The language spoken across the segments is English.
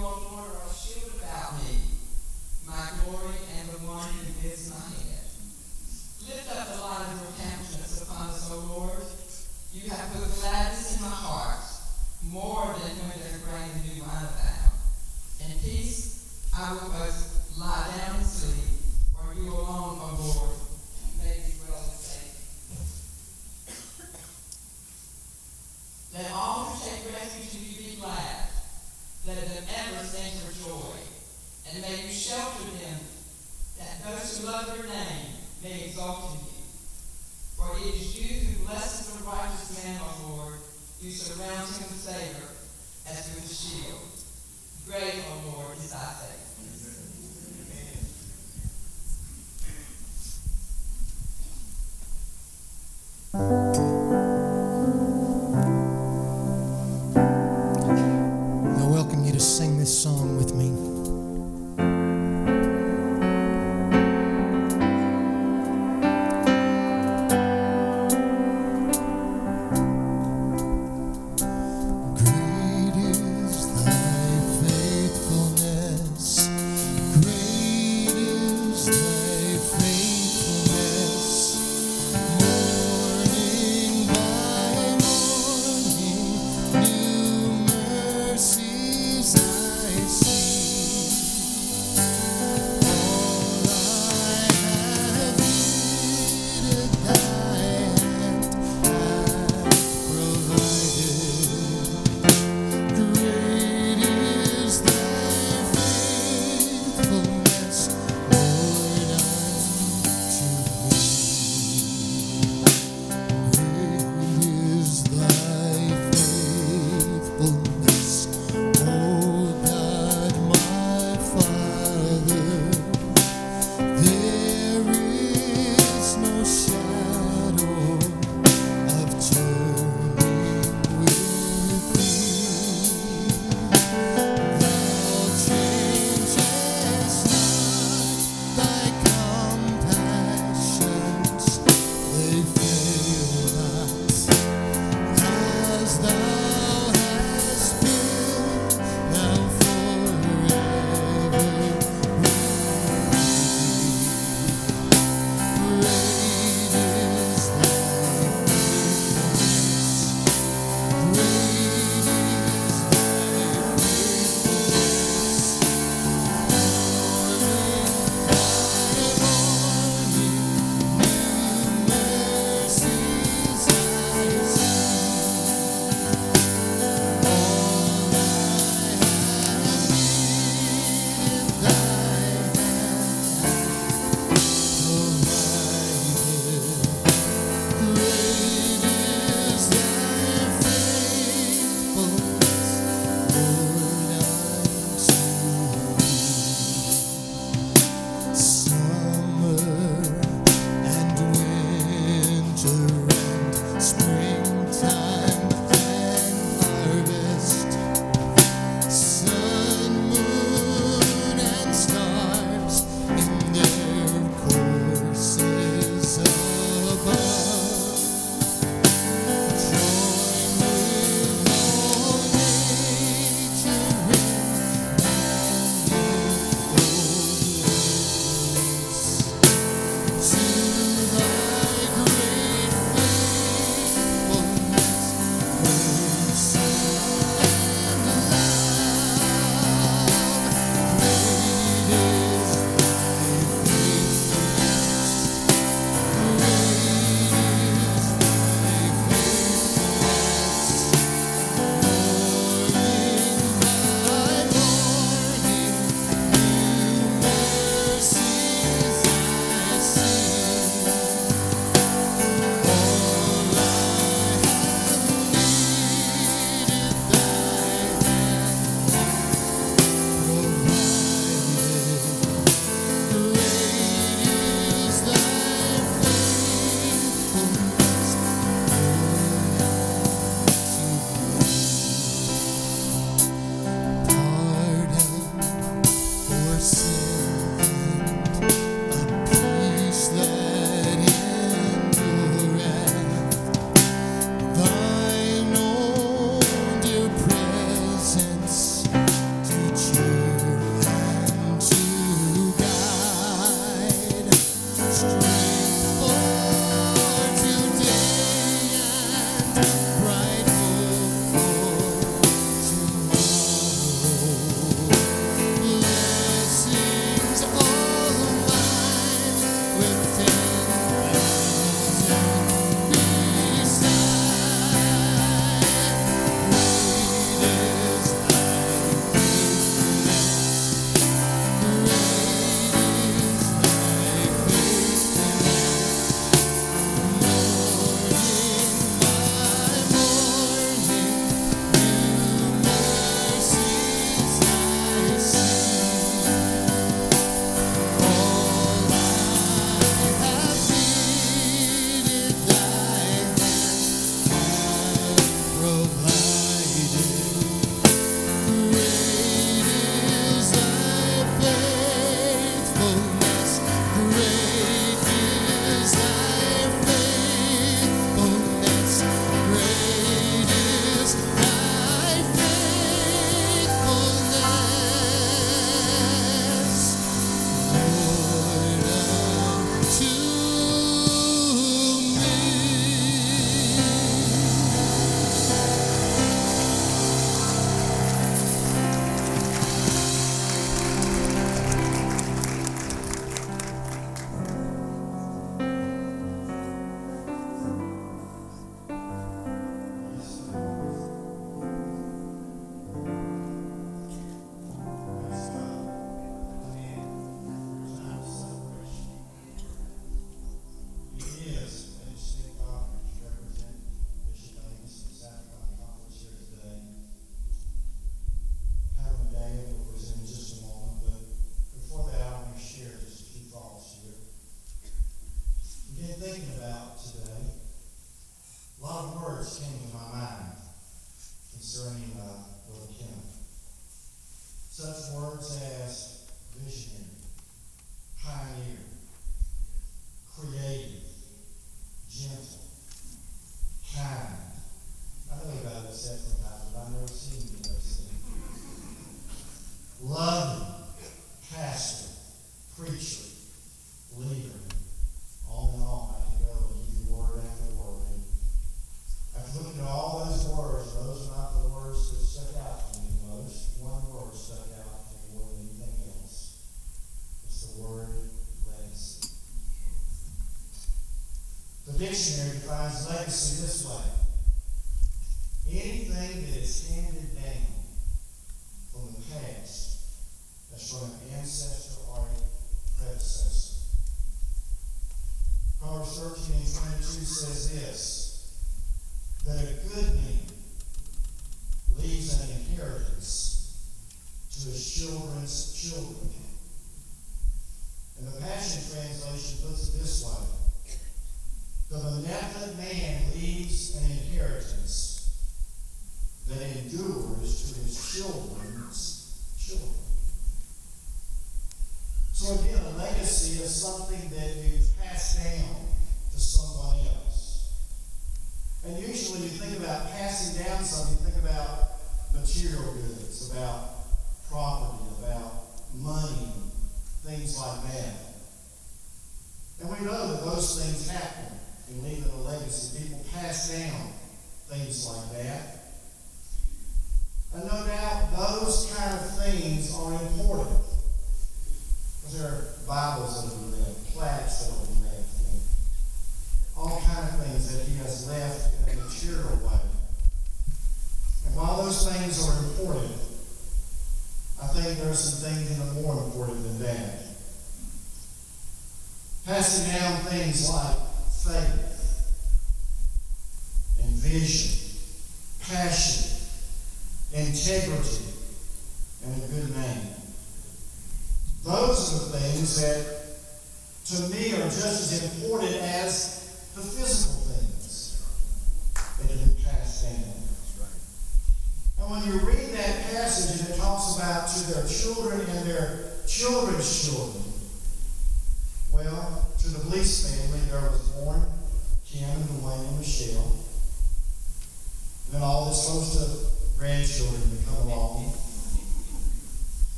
Lord, shield about me, my glory and the one who lifts my head. Lift up the light of your countenance upon us, O Lord. You have put gladness in my heart, more than when there rain and new wine abound. In peace I will both lie down and sleep, for you alone, O Lord, make me dwell in safety. Let all who take refuge in you be glad. Let them ever sing for joy. And may you shelter them, that those who love your name may exalt in you. For it is you who blesses the righteous man, O Lord, who surrounds him with favor as with a shield. Great, O Lord, is thy faithfulness. Dictionary defines legacy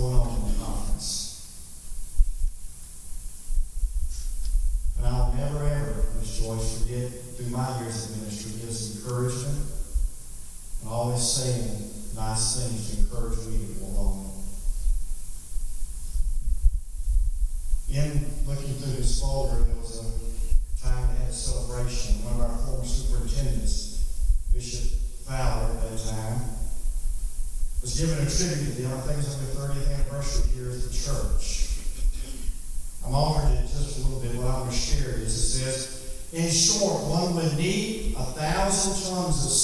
going on in the conference. And I'll never ever, Miss Joyce, forget through my years of ministry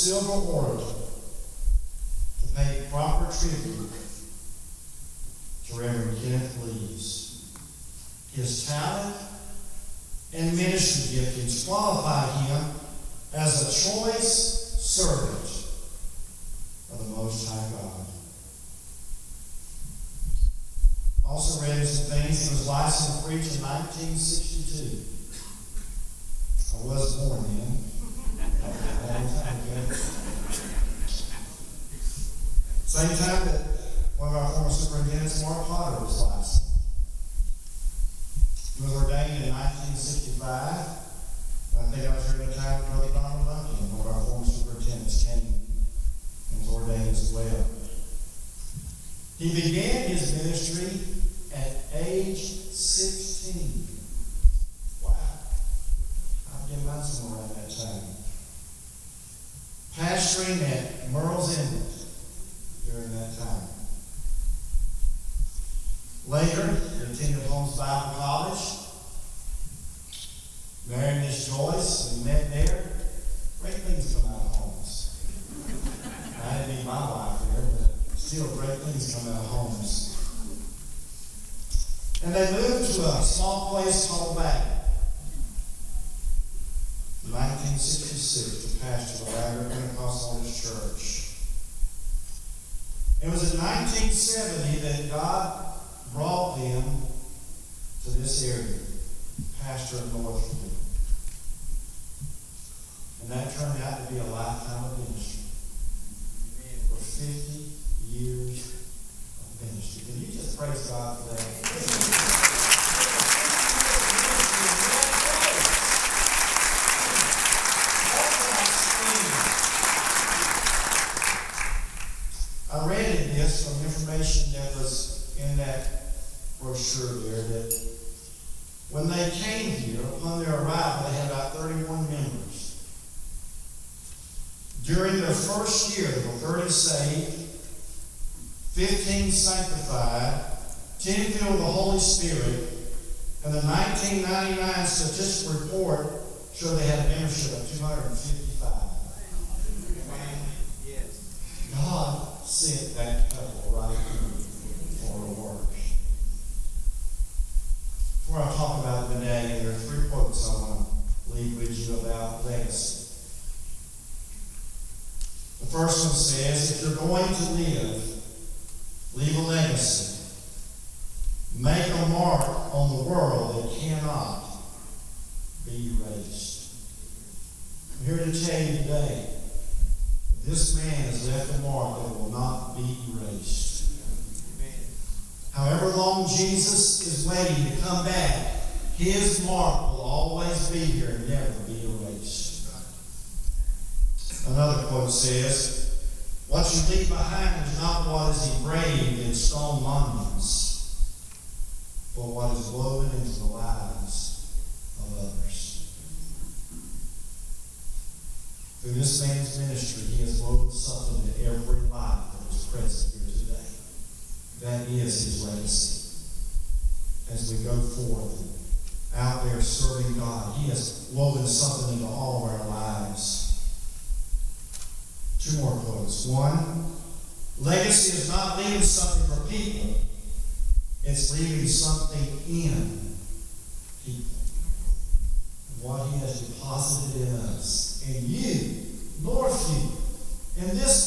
silver ornament what He has deposited in us. And you, North you, and this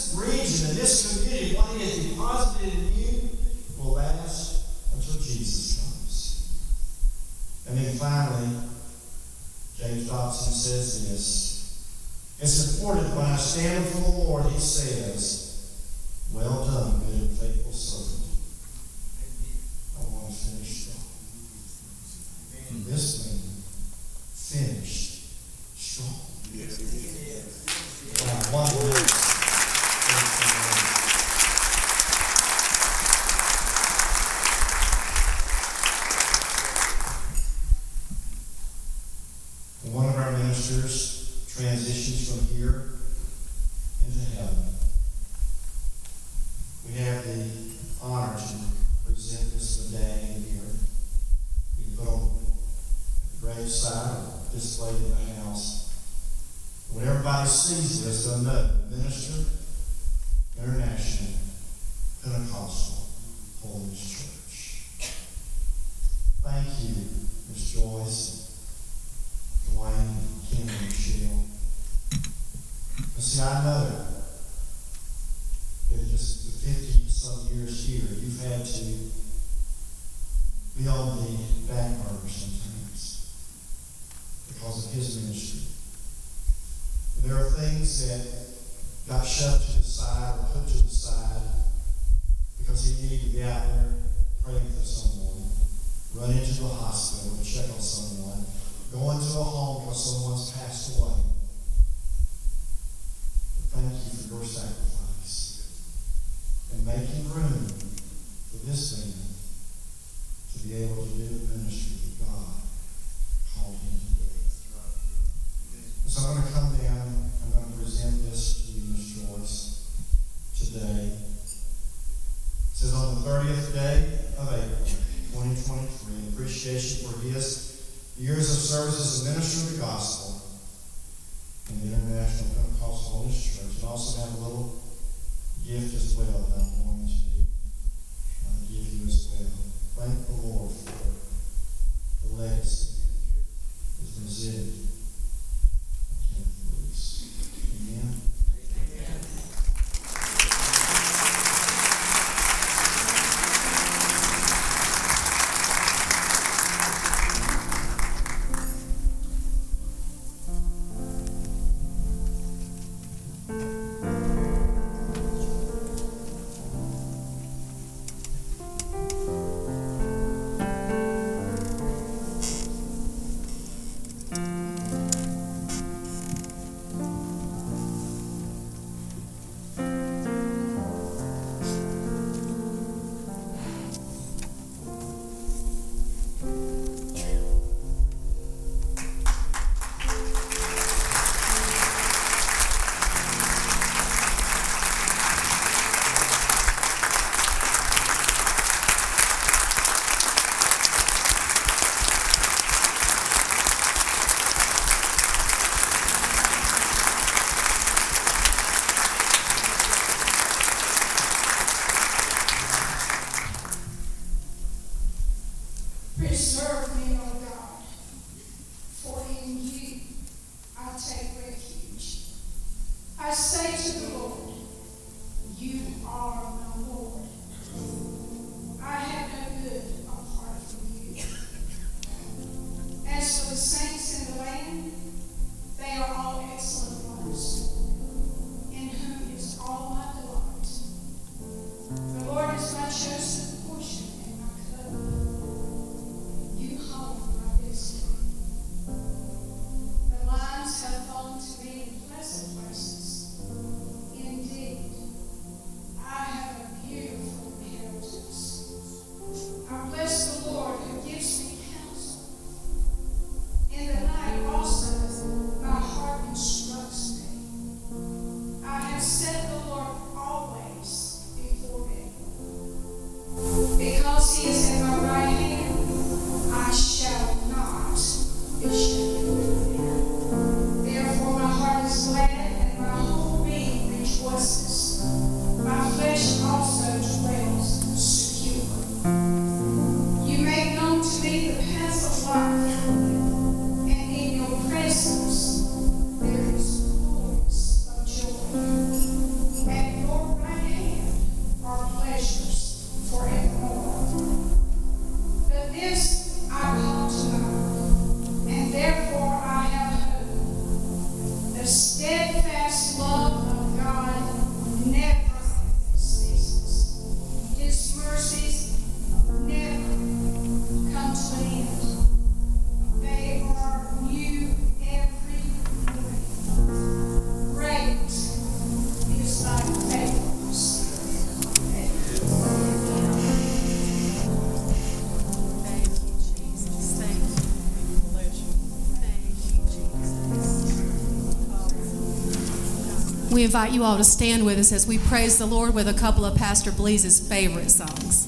we invite you all to stand with us as we praise the Lord with a couple of Pastor Bleeze's favorite songs.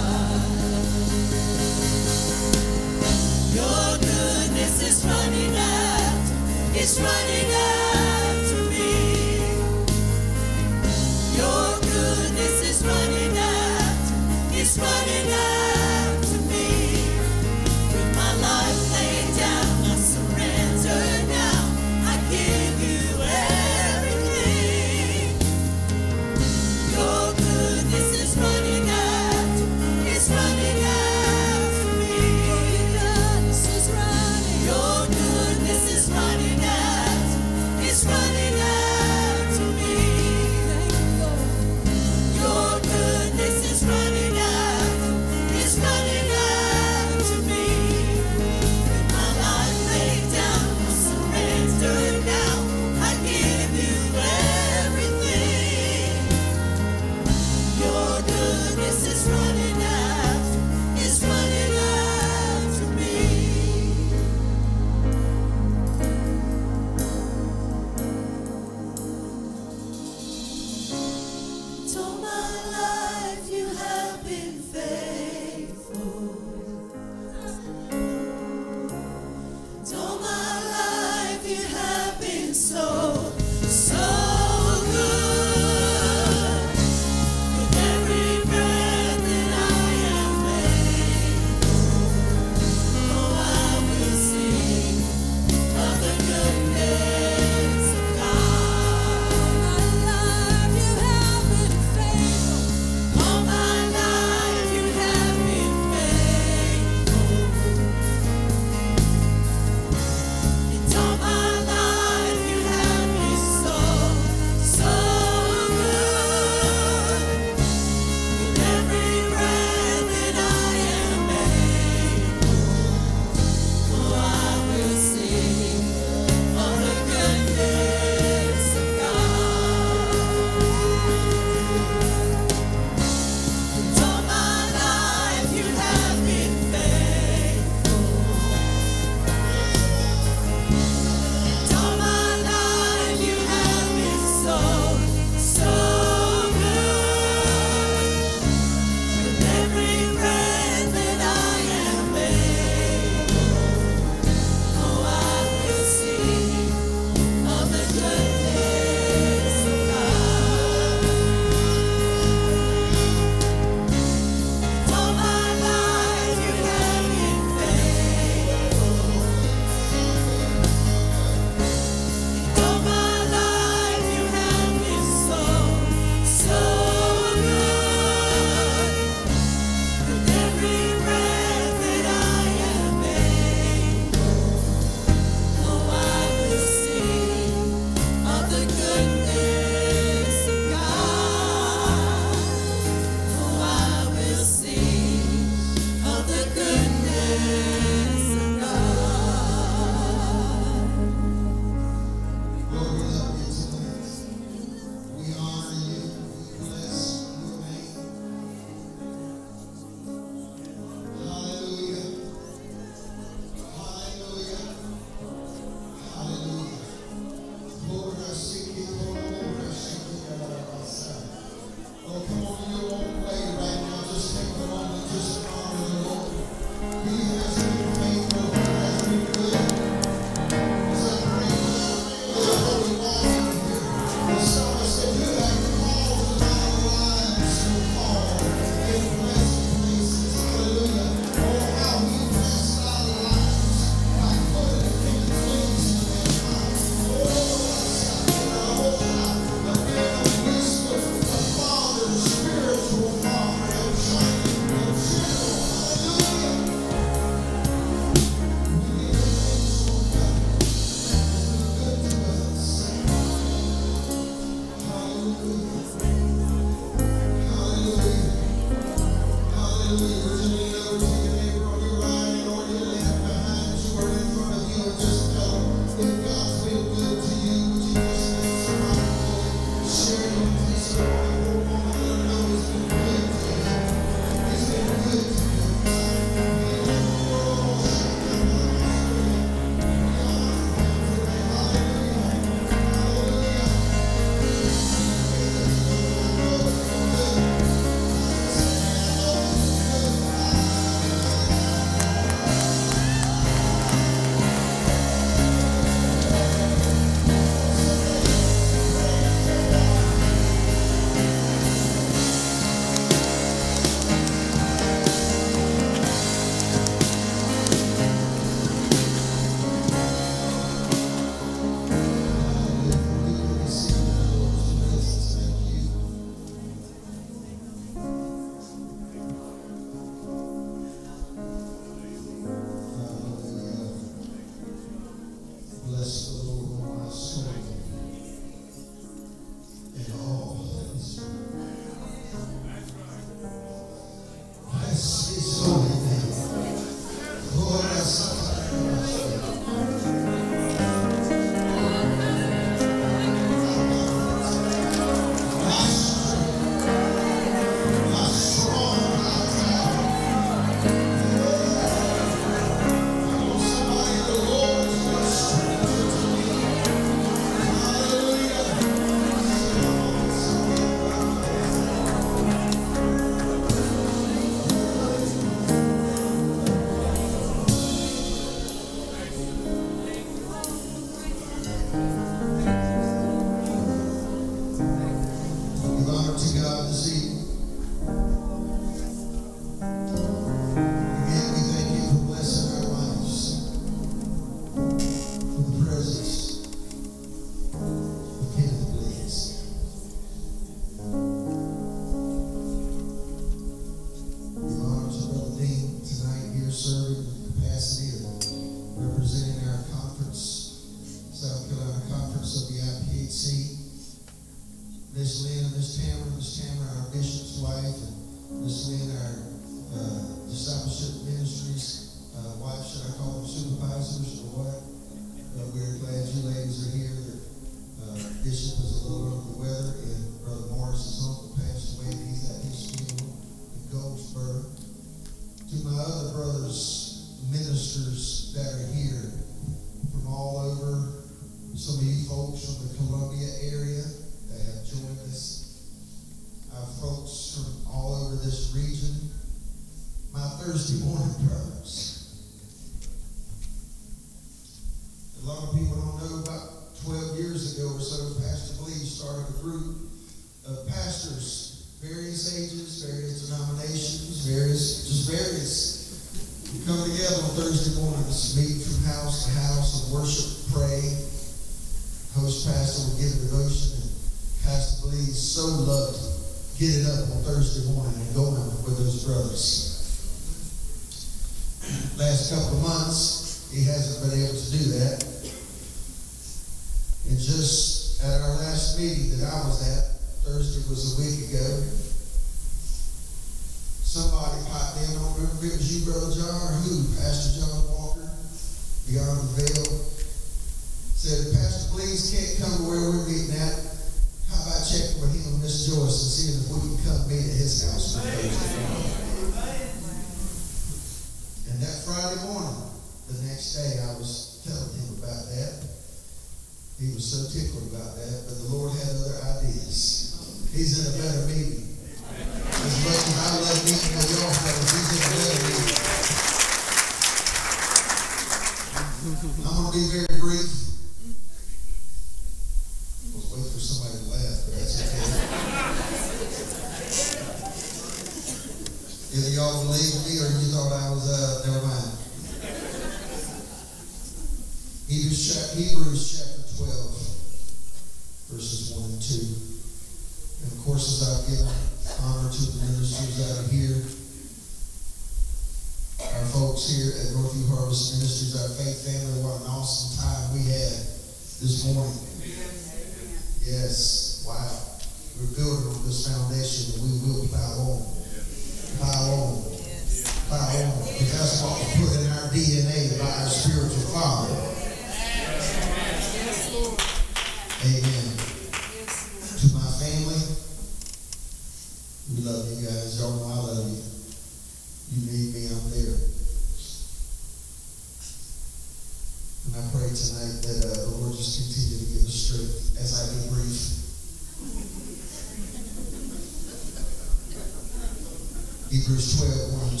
Hebrews 12, 1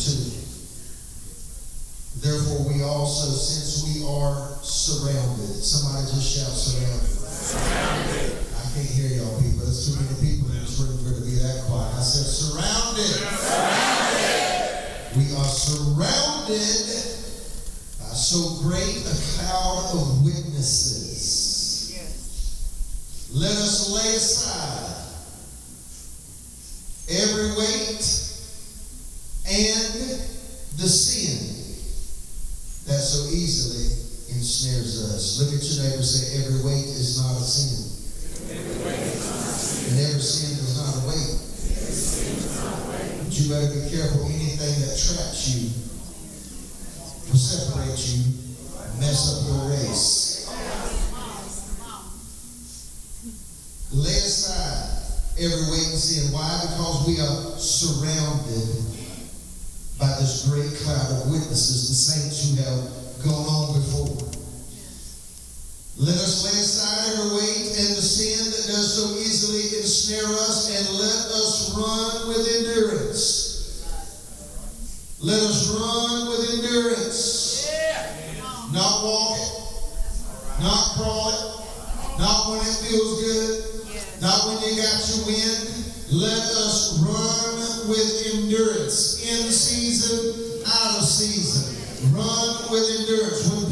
2. Therefore, we also, since we are surrounded, somebody just shout surrounded. surrounded. I can't hear y'all people. There's too many people in this room for to be that quiet. I said surrounded. surrounded. We are surrounded by so great a cloud of witnesses. Yes. Let us lay aside witnesses, the saints who have gone on before. Let us lay aside every weight and the sin that does so easily ensnare us, and let us run with endurance Run with endurance.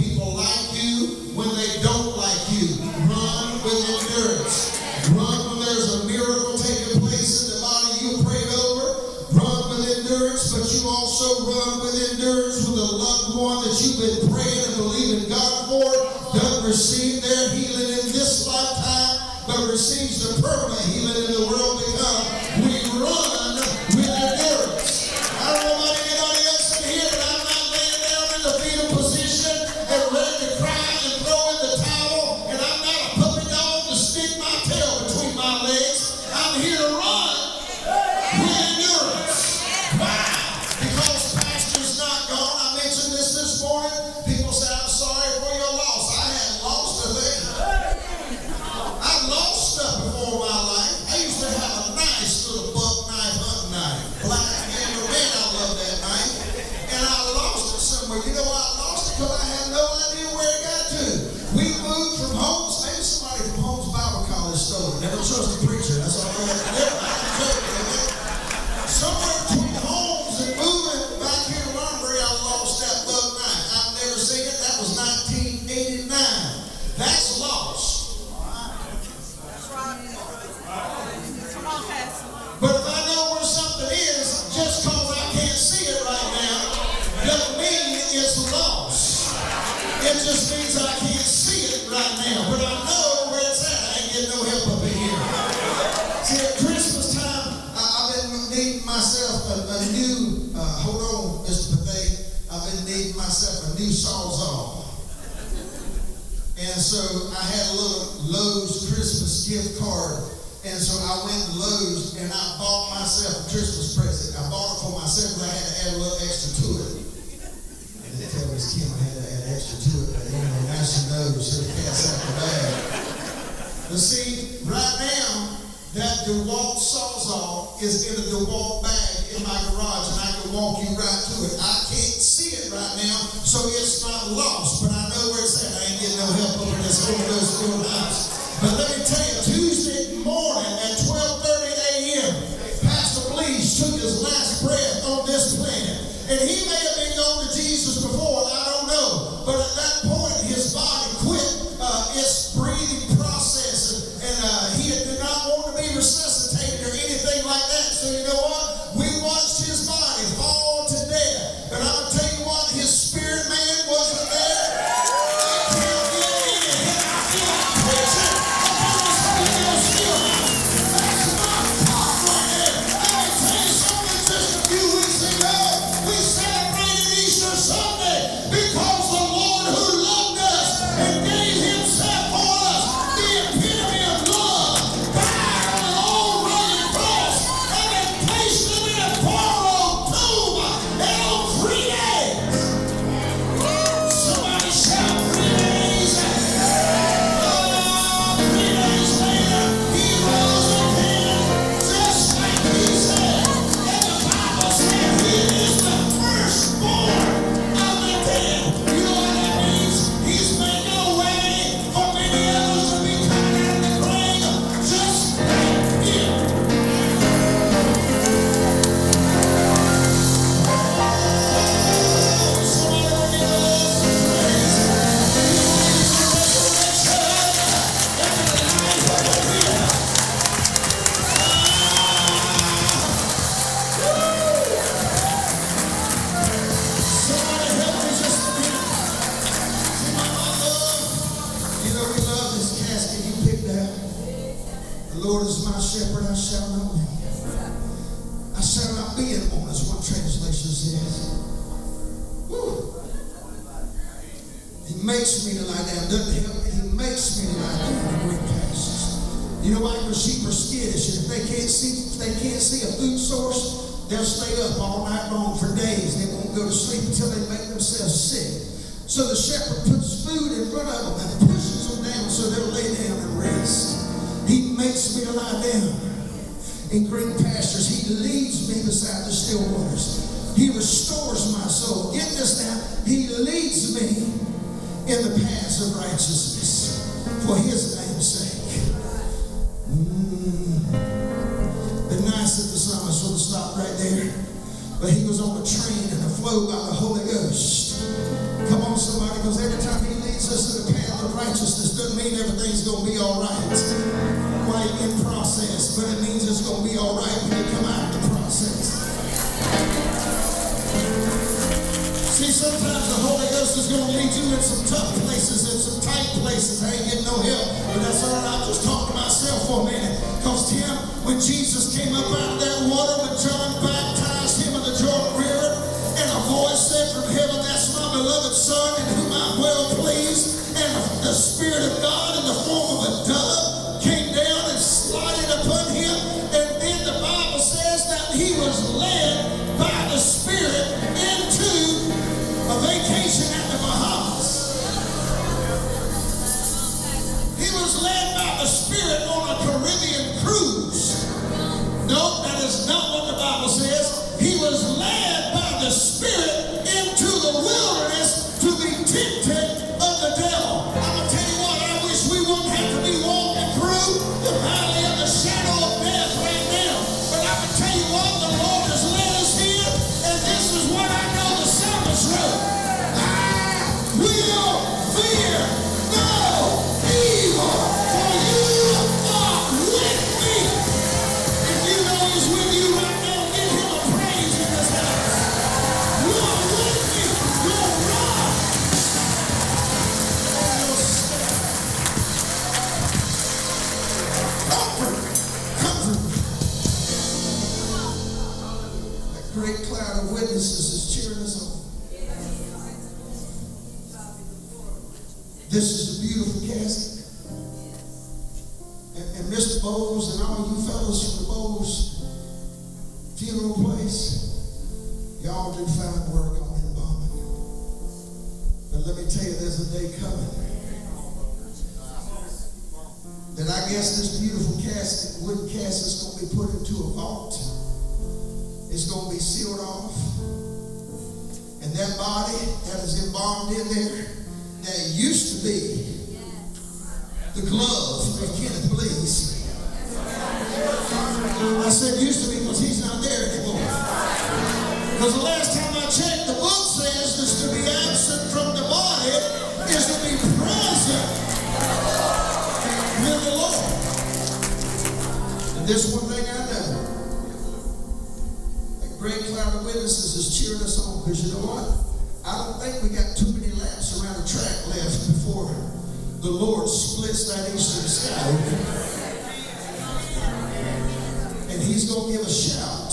he's going to give a shout.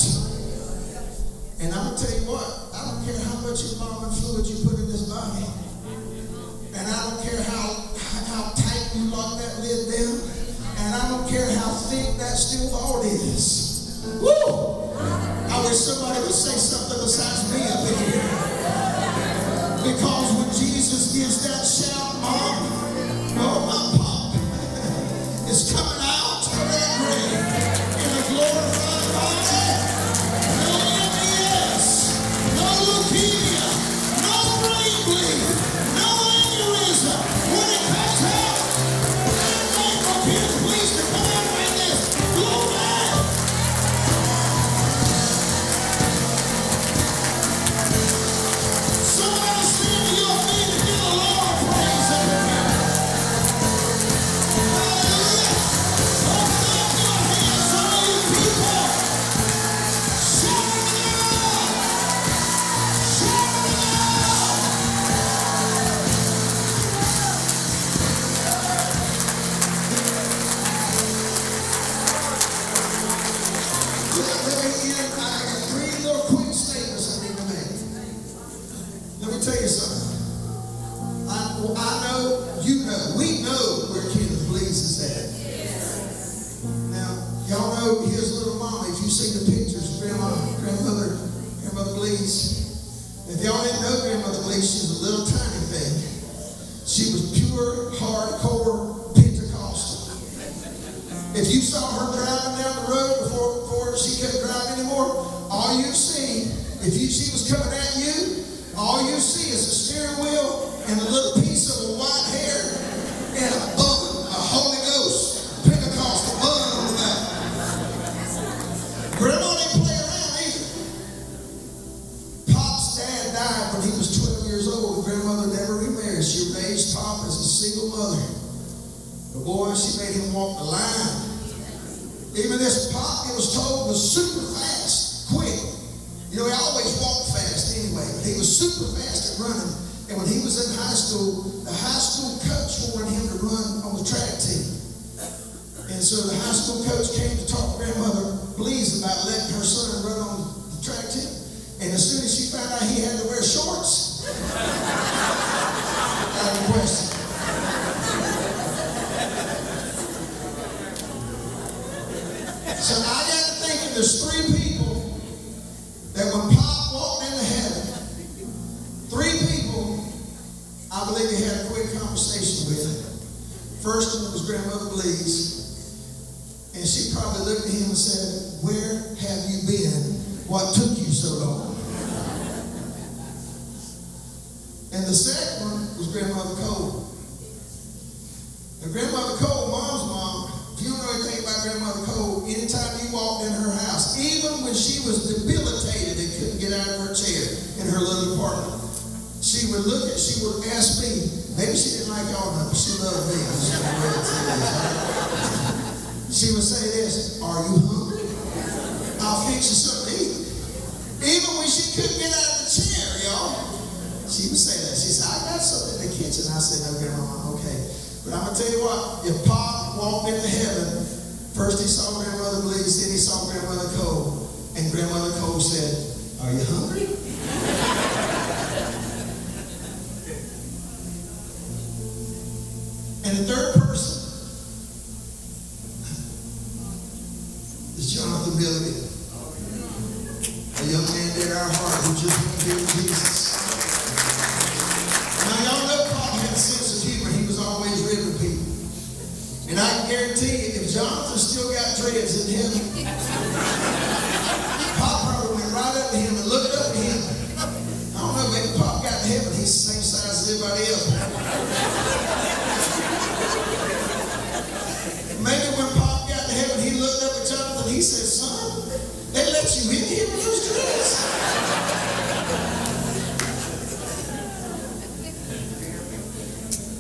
And I'll tell you what, I don't care how much embalming fluid you put in this body. And I don't care how, how tight you lock that lid down. And I don't care how thick that steel ball is. Woo! I wish somebody would say something besides me up in here. Because when Jesus gives that shout,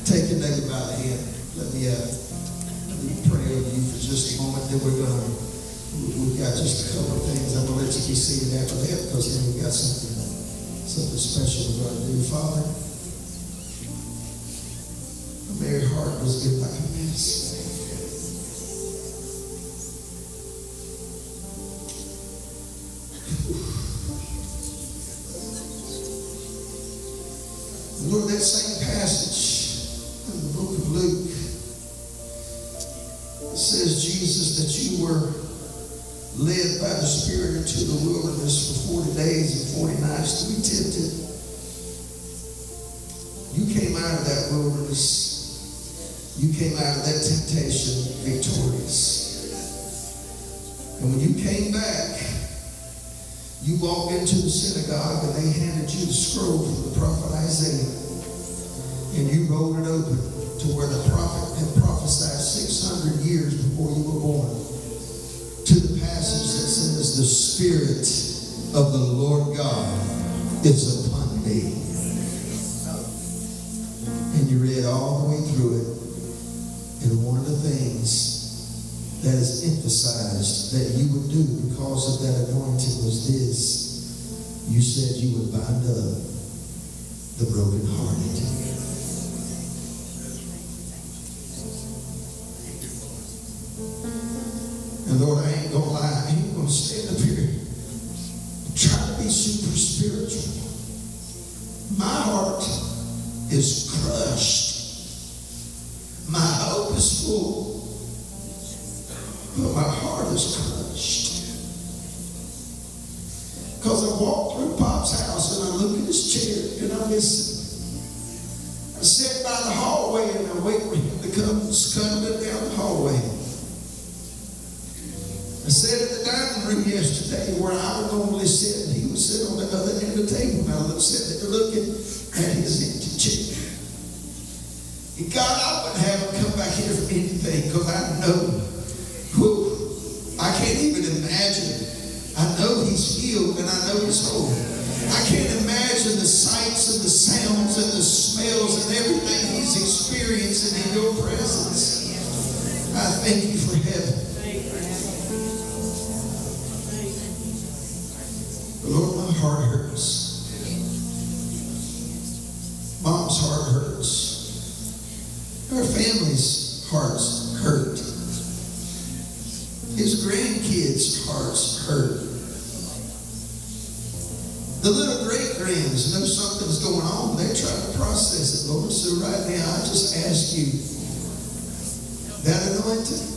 Take your neighbor by the hand. Let me, uh, let me pray over you for just a moment. Then we're gonna, we- we've got just a couple of things. I'm gonna let you be seated after that because then we've got something, something special we're gonna do. Father, Mary Hart was good out of that temptation victorious. And when you came back, you walked into the synagogue and they handed you the scroll from the prophet Isaiah. And you rolled it open to where the prophet had prophesied 600 years before you were born. To the passage that says, The Spirit of the Lord God is emphasized that you would do because of that anointing was this. You said you would bind up the brokenhearted. And Lord, I ain't gonna lie, I ain't gonna stand up here and try to be super spiritual. My heart is crushed. My hope is full. But my heart is crushed. Because I walk through Pop's house and I look at his chair and I miss him. I sit by the hallway and I wait for him to come scuttling down the hallway. I sat at the dining room yesterday where I would normally sit and he would sit on the other end of the table. And I looked, sitting there looking at his empty chair. And God, I wouldn't have him come back here for anything because I know Whew. I can't even imagine. I know he's healed and I know he's whole. I can't imagine the sights and the sounds and the smells and everything he's experiencing in your presence. I thank you for heaven. Lord, my heart hurts. Hearts hurt. The little great grands know something's going on. They're trying to process it, Lord. So right now, I just ask you that anointing,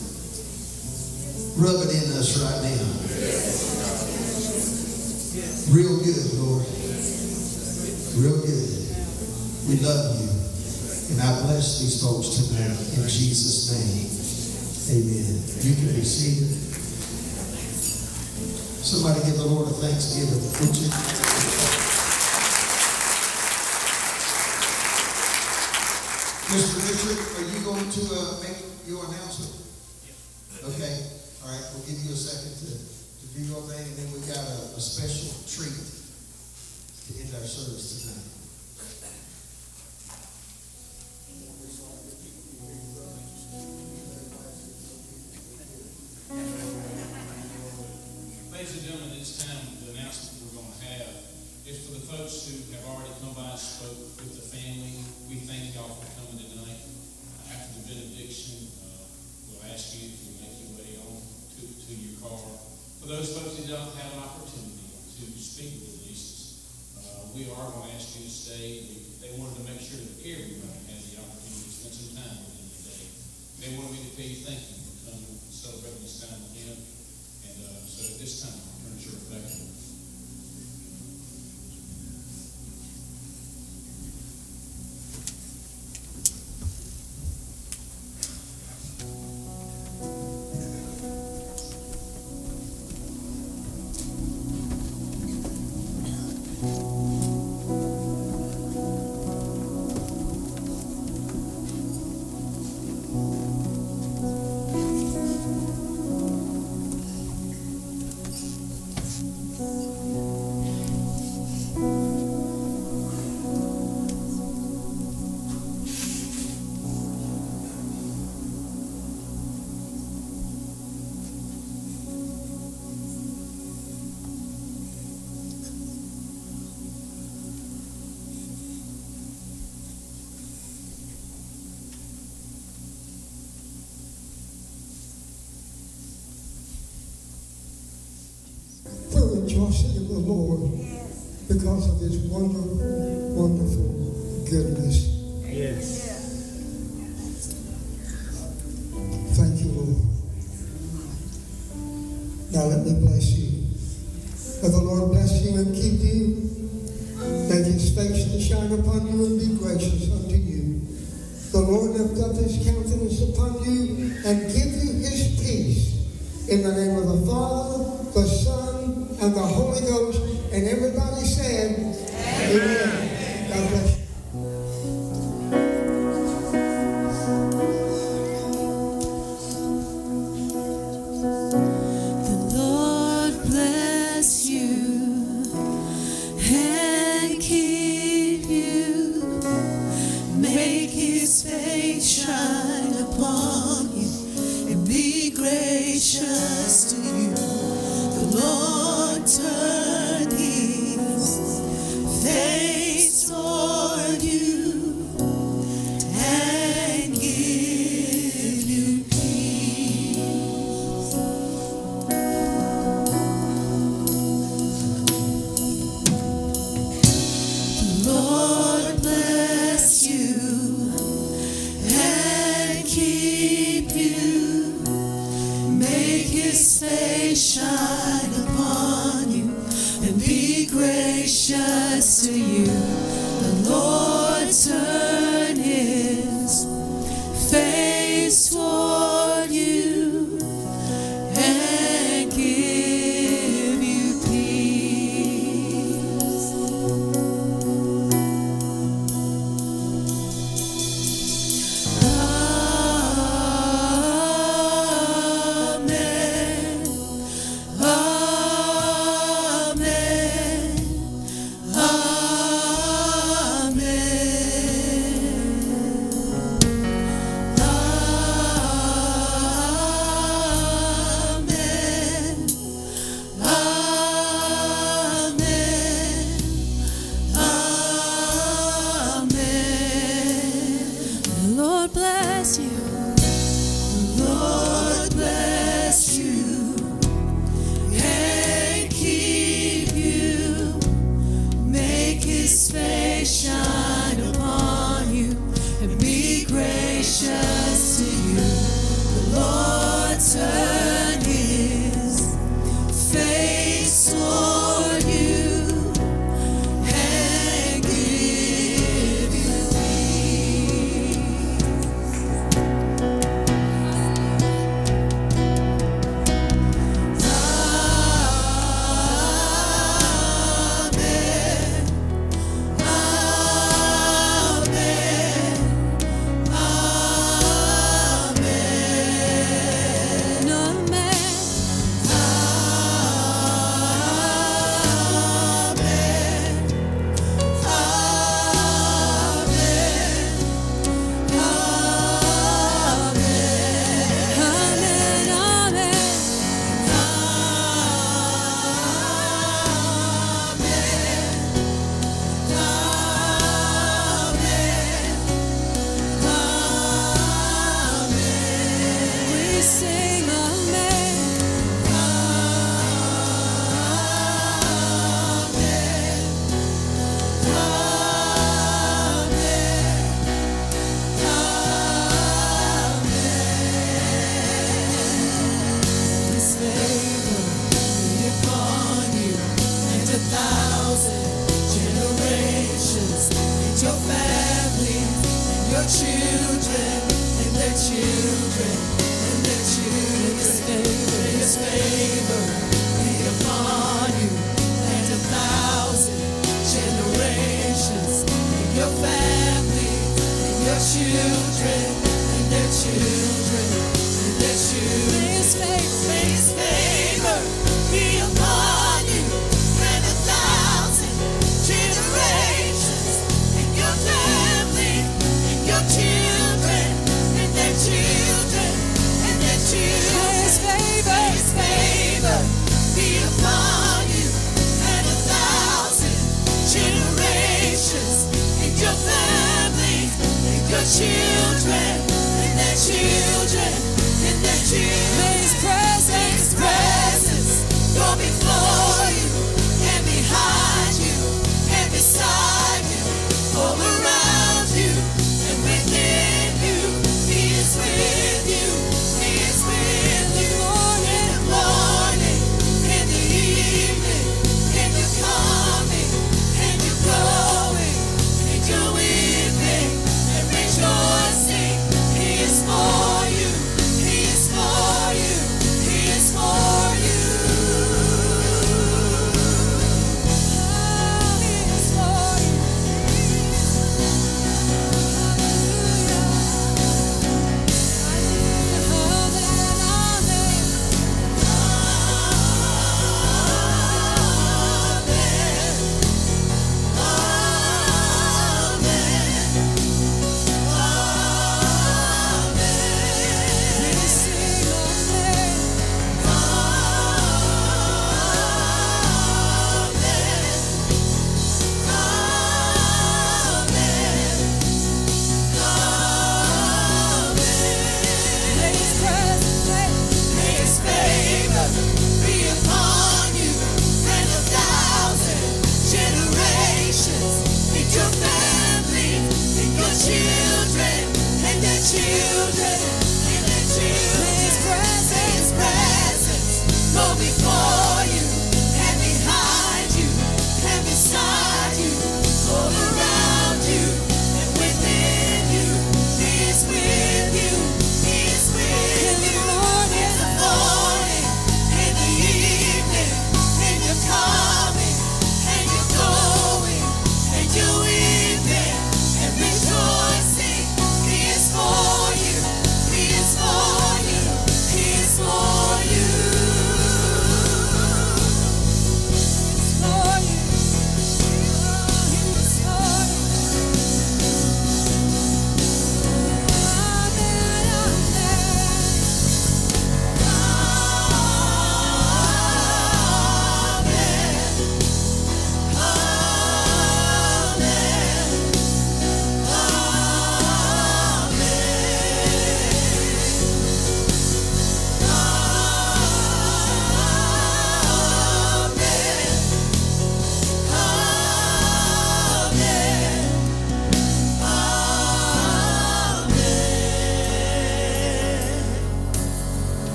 rub it in us right now. Real good, Lord. Real good. We love you. And I bless these folks tonight in Jesus' name. Amen. You can be seated. Somebody give the Lord a thanksgiving, would you? Mr. Richard, are you going to uh, make your announcement? Yeah. Okay, all right, we'll give you a second to, to do your thing, and then we've got a, a special treat to end our service tonight. By because of His wonderful, wonderful goodness. Yes. Thank you, Lord. Now let me bless you. May the Lord bless you and keep you. Make His face to shine upon you and be gracious unto you. The Lord lift up His countenance upon you and give you His peace. In the name